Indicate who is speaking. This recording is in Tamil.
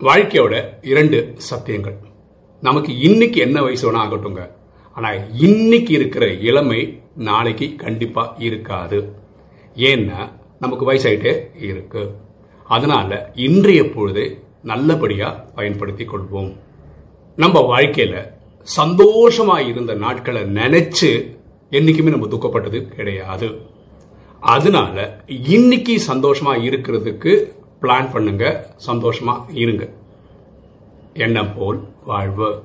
Speaker 1: வாழ்க்கையோட இரண்டு சத்தியங்கள். நமக்கு இன்னைக்கு என்ன வயசு வேணா ஆகட்டுங்க ஆனா இன்னைக்கு இருக்கிற இளமை நாளைக்கு கண்டிப்பா இருக்காது. ஏன்னா நமக்கு வயசாயிட்டே இருக்கு. அதனால இன்றைய பொழுதை நல்லபடியா பயன்படுத்தி கொள்வோம். நம்ம வாழ்க்கையில சந்தோஷமா இருந்த நாட்களை நினைச்சு என்னைக்குமே நம்ம துக்கப்பட்டது கிடையாது. அதனால இன்னைக்கு சந்தோஷமா இருக்கிறதுக்கு பிளான் பண்ணுங்க. சந்தோஷமா இருங்க. எண்ணம் போல் வாழ்வு.